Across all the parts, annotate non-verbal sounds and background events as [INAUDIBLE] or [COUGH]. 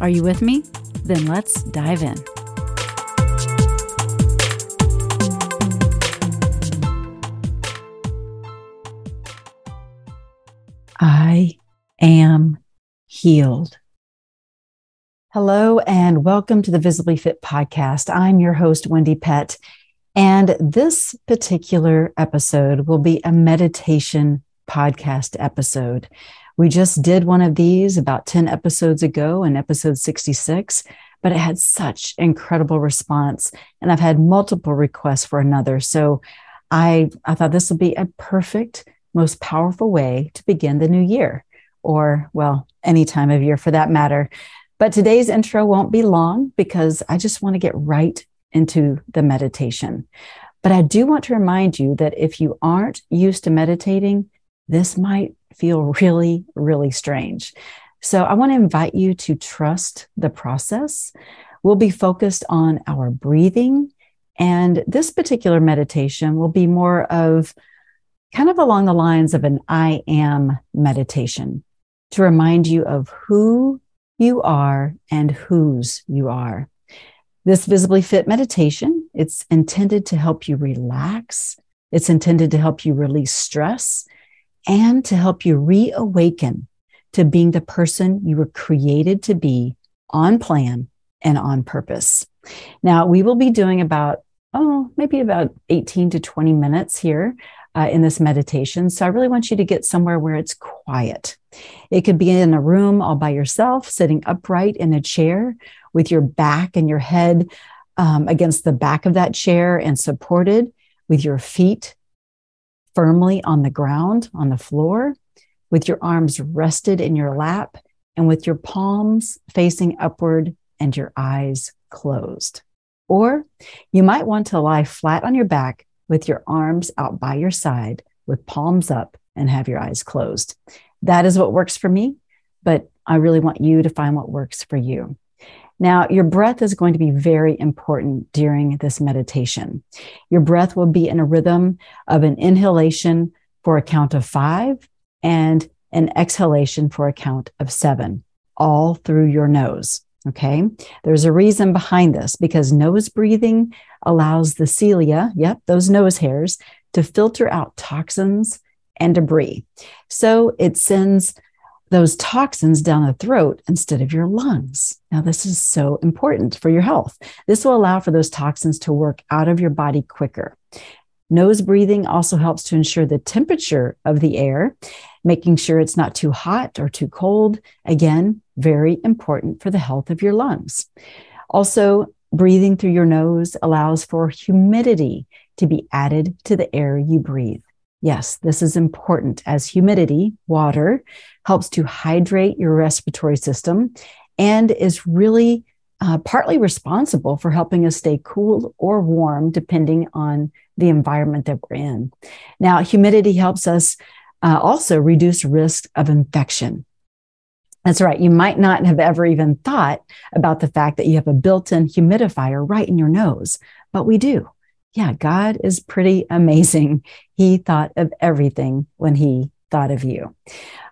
Are you with me? Then let's dive in. I am healed. Hello, and welcome to the Visibly Fit podcast. I'm your host, Wendy Pett. And this particular episode will be a meditation podcast episode. We just did one of these about 10 episodes ago in episode 66, but it had such incredible response. And I've had multiple requests for another. So I, I thought this would be a perfect, most powerful way to begin the new year, or, well, any time of year for that matter. But today's intro won't be long because I just want to get right into the meditation. But I do want to remind you that if you aren't used to meditating, this might feel really, really strange. So I want to invite you to trust the process. We'll be focused on our breathing. And this particular meditation will be more of kind of along the lines of an I am meditation to remind you of who you are and whose you are. This visibly fit meditation, it's intended to help you relax. It's intended to help you release stress and to help you reawaken to being the person you were created to be on plan and on purpose. Now, we will be doing about, oh, maybe about 18 to 20 minutes here uh, in this meditation. So I really want you to get somewhere where it's quiet. It could be in a room all by yourself, sitting upright in a chair with your back and your head um, against the back of that chair and supported with your feet firmly on the ground, on the floor, with your arms rested in your lap and with your palms facing upward and your eyes closed. Or you might want to lie flat on your back with your arms out by your side with palms up and have your eyes closed. That is what works for me, but I really want you to find what works for you. Now, your breath is going to be very important during this meditation. Your breath will be in a rhythm of an inhalation for a count of five and an exhalation for a count of seven, all through your nose. Okay. There's a reason behind this because nose breathing allows the cilia, yep, those nose hairs, to filter out toxins and debris. So it sends those toxins down the throat instead of your lungs. Now, this is so important for your health. This will allow for those toxins to work out of your body quicker. Nose breathing also helps to ensure the temperature of the air, making sure it's not too hot or too cold. Again, very important for the health of your lungs. Also, breathing through your nose allows for humidity to be added to the air you breathe. Yes, this is important as humidity, water, helps to hydrate your respiratory system and is really uh, partly responsible for helping us stay cool or warm depending on the environment that we're in. Now, humidity helps us uh, also reduce risk of infection. That's right. You might not have ever even thought about the fact that you have a built in humidifier right in your nose, but we do yeah, God is pretty amazing. [LAUGHS] He thought of everything when he thought of you.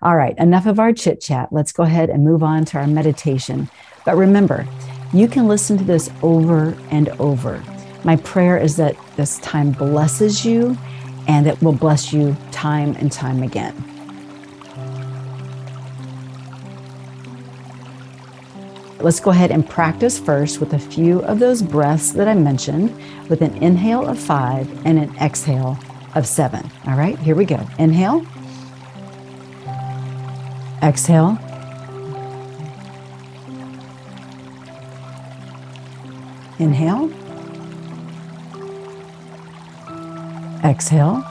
All right, enough of our chit chat. Let's go ahead and move on to our meditation. But remember, you can listen to this over and over. My prayer is that this time blesses you and it will bless you time and time again. Let's go ahead and practice first with a few of those breaths that I mentioned with an inhale of five and an exhale of seven. All right, here we go. Inhale, exhale. Inhale, exhale.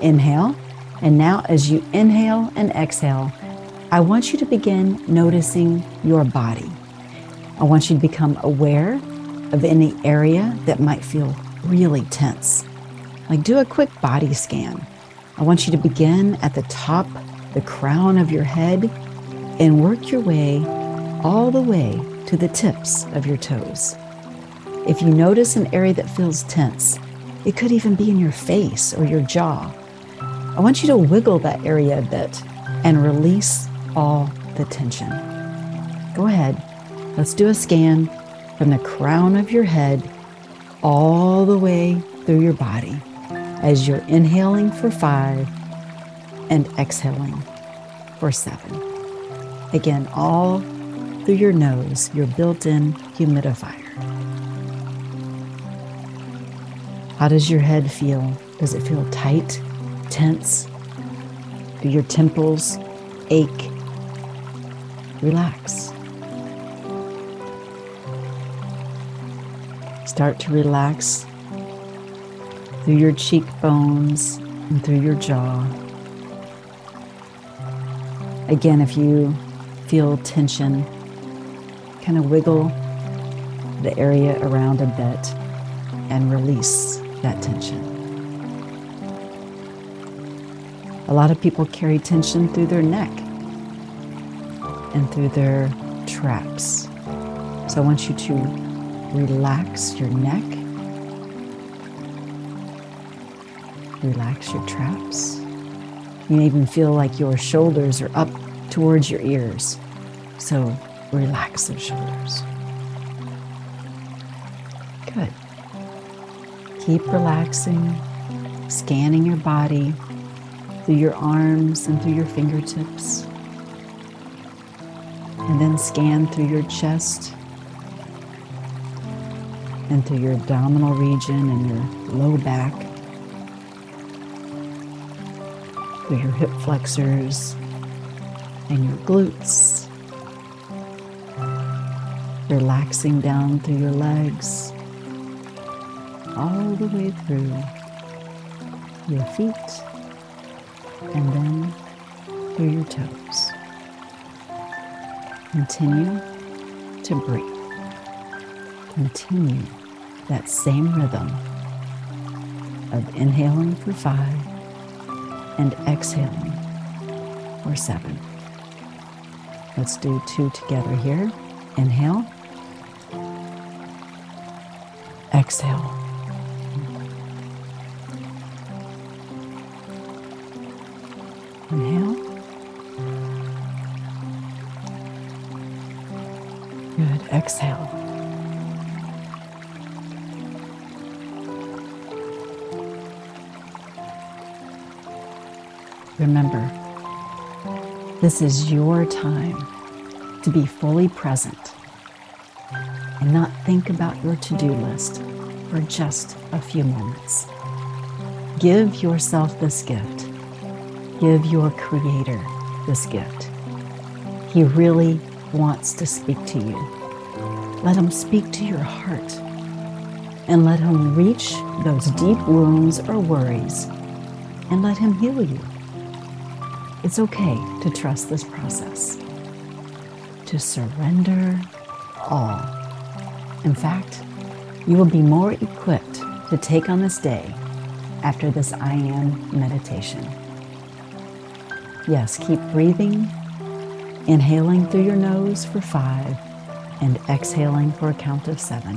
Inhale. And now, as you inhale and exhale, I want you to begin noticing your body. I want you to become aware of any area that might feel really tense. Like do a quick body scan. I want you to begin at the top, the crown of your head, and work your way all the way to the tips of your toes. If you notice an area that feels tense, it could even be in your face or your jaw. I want you to wiggle that area a bit and release all the tension. Go ahead. Let's do a scan from the crown of your head all the way through your body as you're inhaling for five and exhaling for seven. Again, all through your nose, your built in humidifier. How does your head feel? Does it feel tight, tense? Do your temples ache? Relax. Start to relax through your cheekbones and through your jaw. Again, if you feel tension, kind of wiggle the area around a bit and release that tension. A lot of people carry tension through their neck and through their traps. So I want you to relax your neck, relax your traps. You may even feel like your shoulders are up towards your ears. So relax those shoulders. Good. Keep relaxing, scanning your body through your arms and through your fingertips. And then scan through your chest and through your abdominal region and your low back, through your hip flexors and your glutes, relaxing down through your legs. All the way through your feet and then through your toes. Continue to breathe. Continue that same rhythm of inhaling for five and exhaling for seven. Let's do two together here. Inhale, exhale. Remember, this is your time to be fully present and not think about your to do list for just a few moments. Give yourself this gift give your Creator this gift. He really wants to speak to you. Let Him speak to your heart and let Him reach those deep wounds or worries and let Him heal you. It's okay to trust this process, to surrender all. In fact, you will be more equipped to take on this day after this I am meditation. Yes, keep breathing, inhaling through your nose for five and exhaling for a count of seven.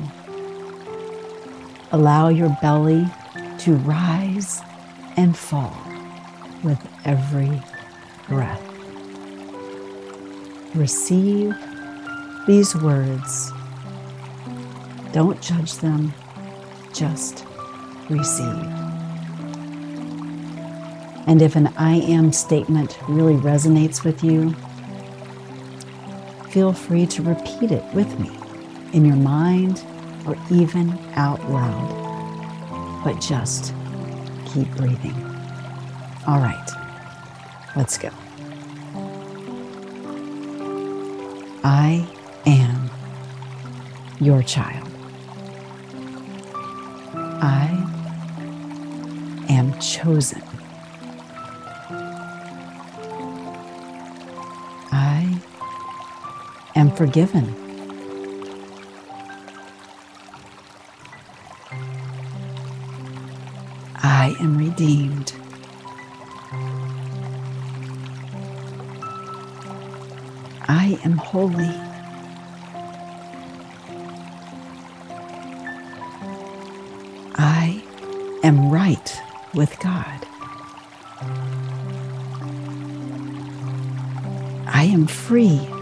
Allow your belly to rise and fall with every breath. Receive these words. Don't judge them, just receive. And if an I am statement really resonates with you, feel free to repeat it with me in your mind or even out loud. But just keep breathing. All right, Let's go. I am your child. I am chosen. I am forgiven. I am redeemed. I am holy. I am right with God. I am free.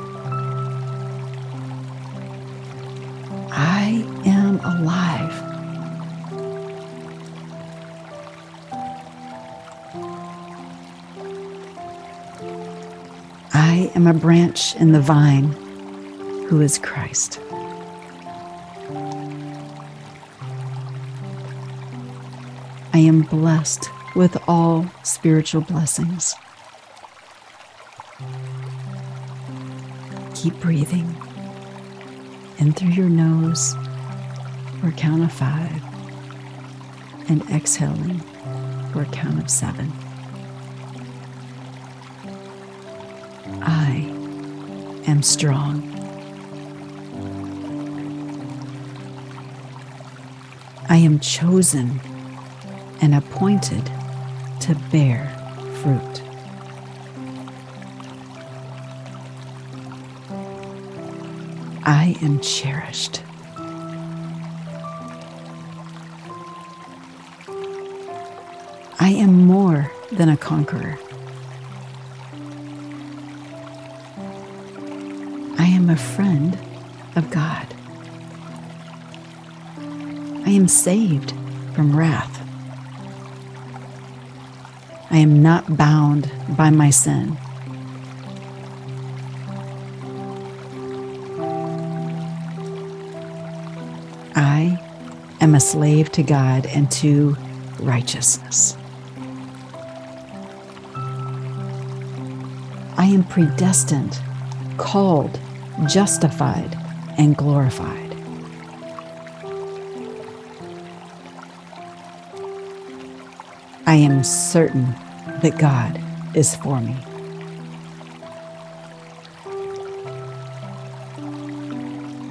A branch in the vine who is Christ. I am blessed with all spiritual blessings. Keep breathing in through your nose for a count of five and exhaling for a count of seven. I am strong. I am chosen and appointed to bear fruit. I am cherished. I am more than a conqueror. A friend of God. I am saved from wrath. I am not bound by my sin. I am a slave to God and to righteousness. I am predestined, called, justified, and glorified. I am certain that God is for me.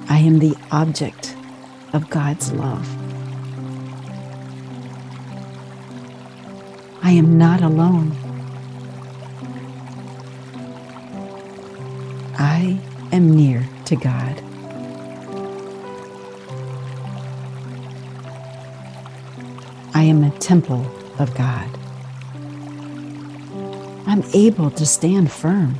I am the object of God's love. I am not alone. I am near to God. I am a temple of God. I'm able to stand firm.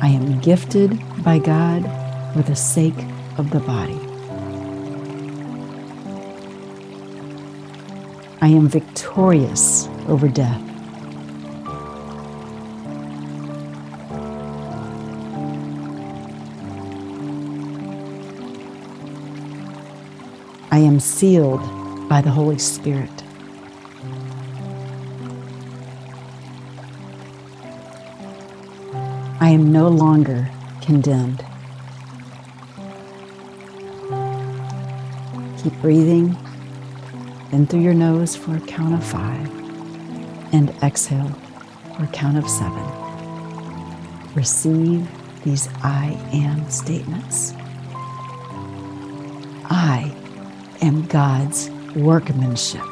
I am gifted by God for the sake of the body. I am victorious over death. I am sealed by the Holy Spirit. I am no longer condemned. Keep breathing in through your nose for a count of five and exhale for a count of seven. Receive these I am statements. I am God's workmanship.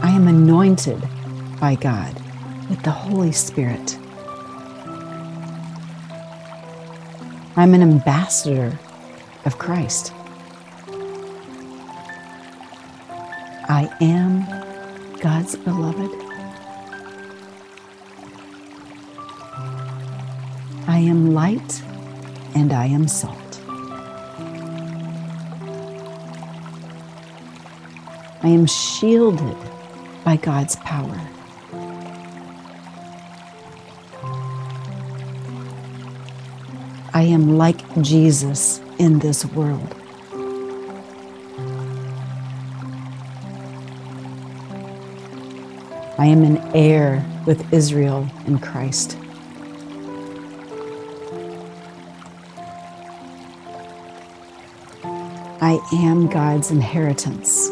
I am anointed by God with the Holy Spirit. I'm an ambassador of Christ. I am God's beloved. I am light and I am salt. I am shielded by God's power. I am like Jesus in this world. I am an heir with Israel in Christ. I am God's inheritance.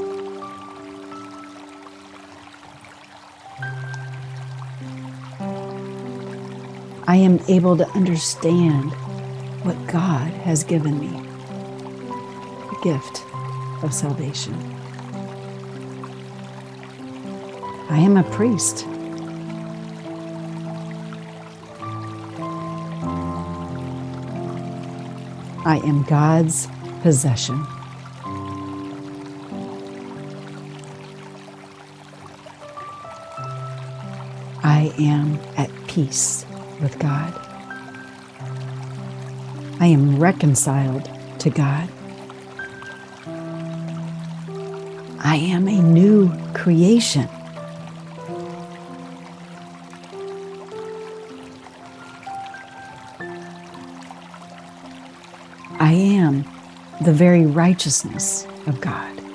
I am able to understand what God has given me the gift of salvation. I am a priest. I am God's possession. I am at peace with God. I am reconciled to God. I am a new creation. I am the very righteousness of God.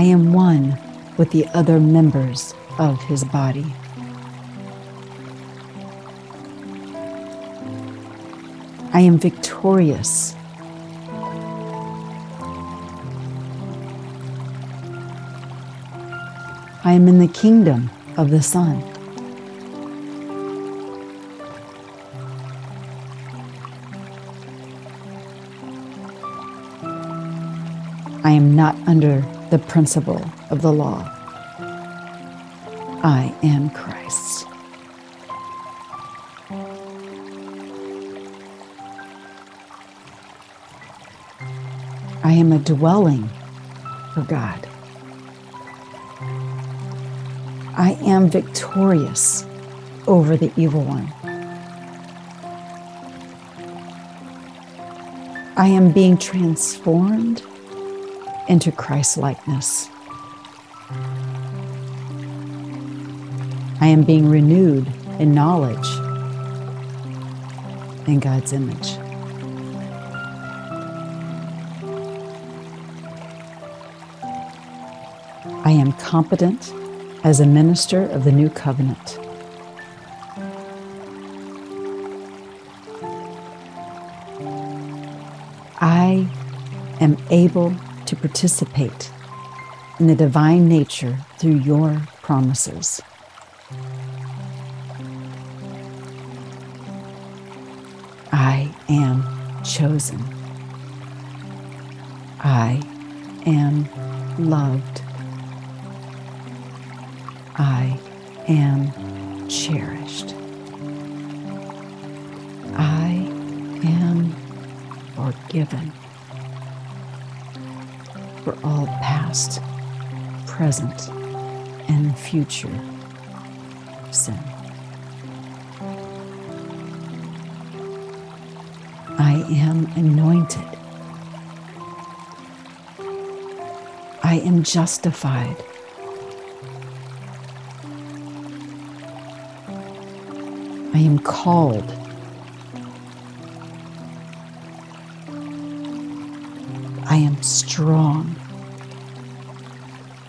I am one with the other members of his body. I am victorious I am in the kingdom of the Son. I am not under the principle of the law. I am Christ. I am a dwelling for God. I am victorious over the evil one. I am being transformed into Christ likeness. I am being renewed in knowledge in God's image. I am competent as a minister of the new covenant. I am able to participate in the divine nature through your promises. I am chosen. I am loved. I am cherished. I am forgiven for all past, present, and future sin. I am anointed. I am justified. I am called. I am strong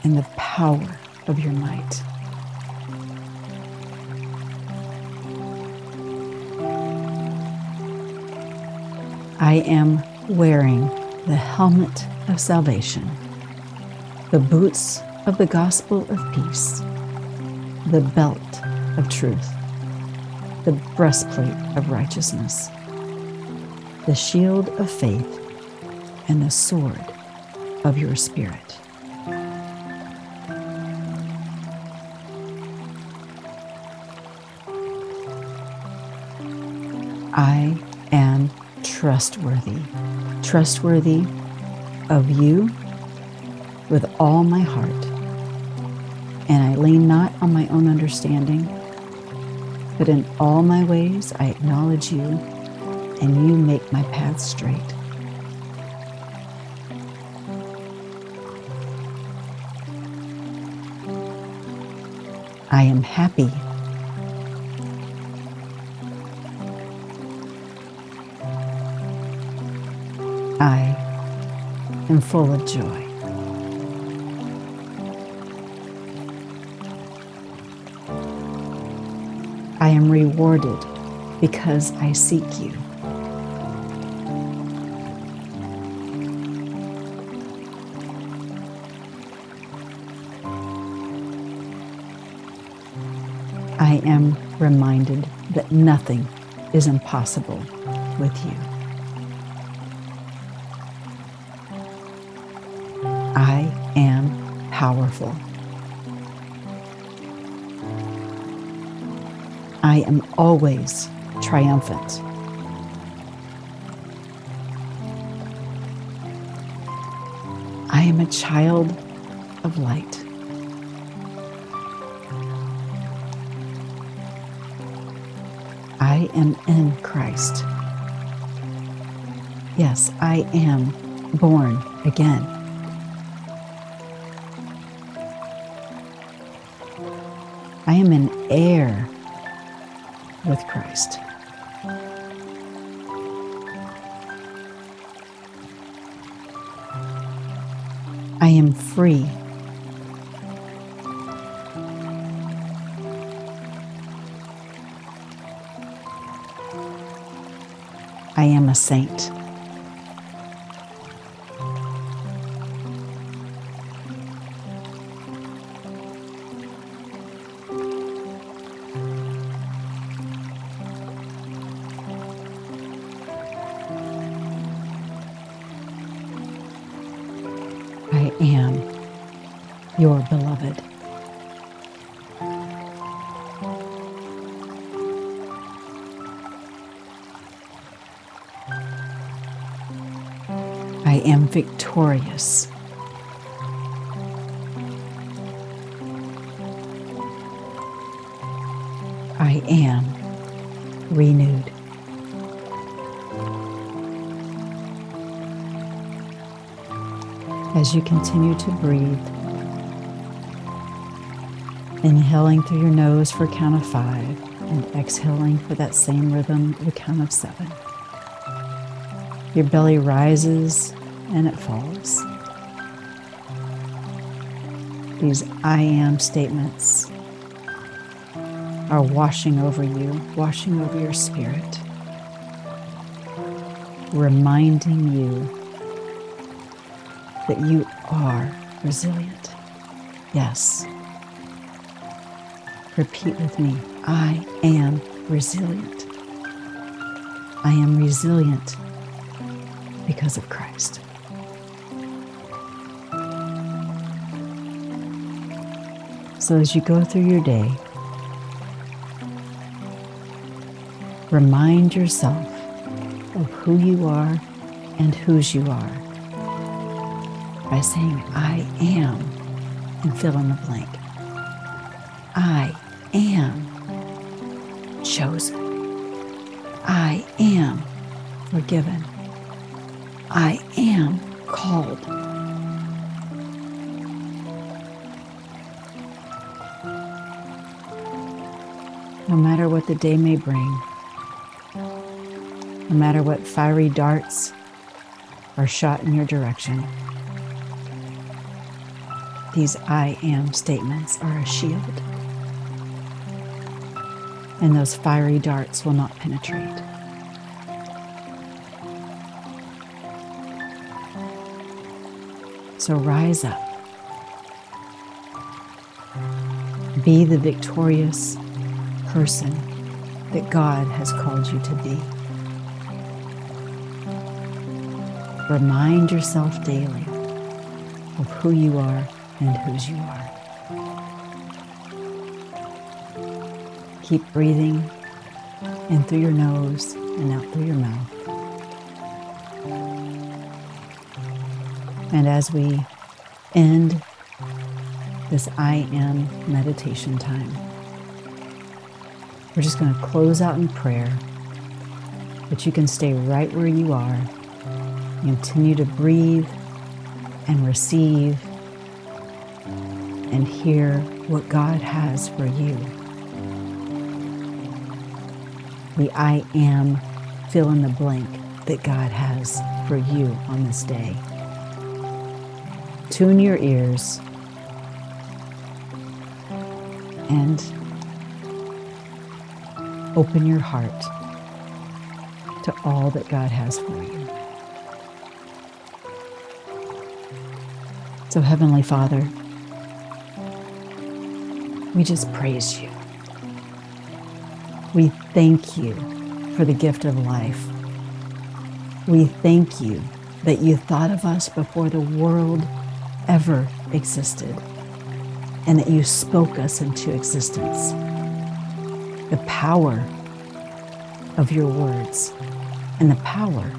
in the power of your might. I am wearing the helmet of salvation, the boots of the gospel of peace, the belt of truth the breastplate of righteousness, the shield of faith, and the sword of your spirit. I am trustworthy, trustworthy of you with all my heart, and I lean not on my own understanding but in all my ways I acknowledge you, and you make my path straight. I am happy. I am full of joy. I am rewarded because I seek you. I am reminded that nothing is impossible with you. I am powerful. I am always triumphant. I am a child of light. Am in Christ. Yes, I am born again. I am an heir with Christ. I am free. I am a saint. Victorious. I am renewed. As you continue to breathe, inhaling through your nose for a count of five and exhaling for that same rhythm of a count of seven. Your belly rises and it falls. These I am statements are washing over you, washing over your spirit, reminding you that you are resilient. Yes. Repeat with me I am resilient. I am resilient because of Christ. So as you go through your day, remind yourself of who you are and whose you are by saying, I am, and fill in the blank. I am chosen. I am forgiven. I am called. No matter what the day may bring, no matter what fiery darts are shot in your direction, these I am statements are a shield, and those fiery darts will not penetrate. So rise up. Be the victorious person that God has called you to be. Remind yourself daily of who you are and whose you are. Keep breathing in through your nose and out through your mouth. And as we end this I am meditation time, we're just going to close out in prayer. But you can stay right where you are, continue to breathe and receive and hear what God has for you. The I am fill in the blank that God has for you on this day. Tune your ears and open your heart to all that God has for you. So, Heavenly Father, we just praise you. We thank you for the gift of life. We thank you that you thought of us before the world ever existed and that you spoke us into existence. The power of your words and the power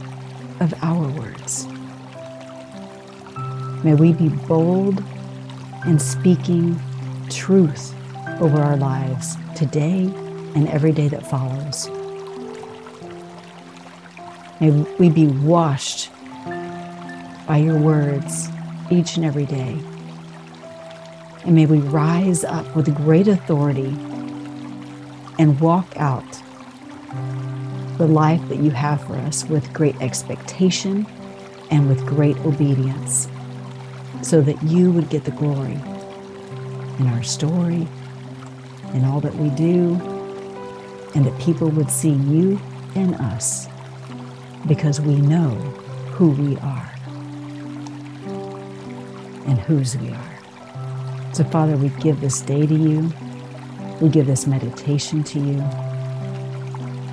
of our words. May we be bold in speaking truth over our lives today and every day that follows. May we be washed by your words each and every day. And may we rise up with great authority and walk out the life that you have for us with great expectation and with great obedience so that you would get the glory in our story, in all that we do, and that people would see you in us because we know who we are and whose we are. So, Father, we give this day to you. We give this meditation to you.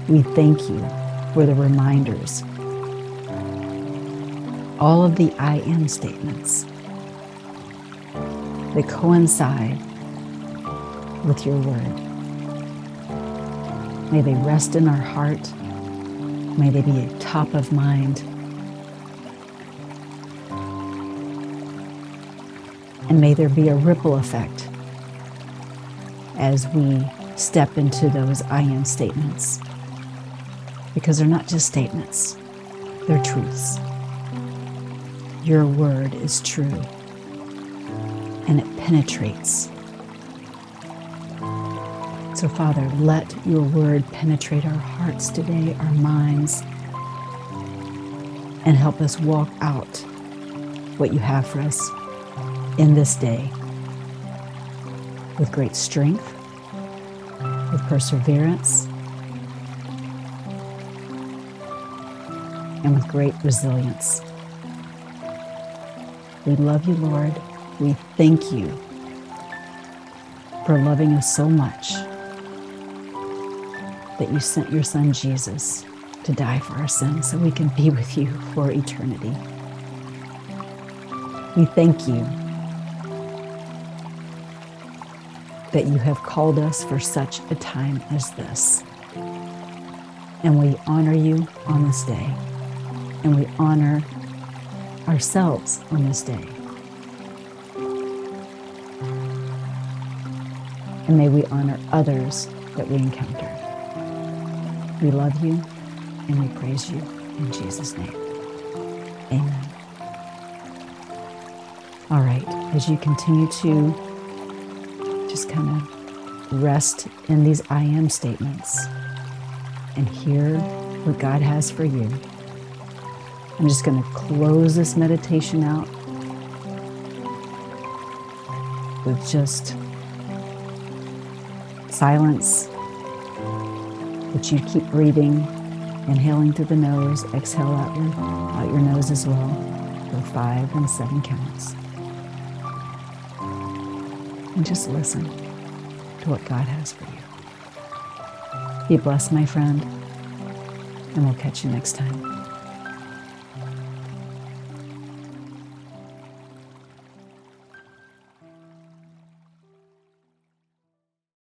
We thank you for the reminders, all of the I am statements that coincide with your word. May they rest in our heart. May they be top of mind. And may there be a ripple effect as we step into those I am statements. Because they're not just statements, they're truths. Your word is true and it penetrates. So, Father, let your word penetrate our hearts today, our minds, and help us walk out what you have for us in this day with great strength, with perseverance, and with great resilience. We love you, Lord. We thank you for loving us so much that you sent your son Jesus to die for our sins so we can be with you for eternity. We thank you that you have called us for such a time as this. And we honor you on this day. And we honor ourselves on this day. And may we honor others that we encounter. We love you and we praise you in Jesus' name. Amen. All right, as you continue to just kind of rest in these I am statements and hear what God has for you. I'm just going to close this meditation out with just silence. That you keep breathing, inhaling through the nose, exhale out your, out your nose as well for five and seven counts and just listen to what God has for you. Be blessed, my friend, and we'll catch you next time.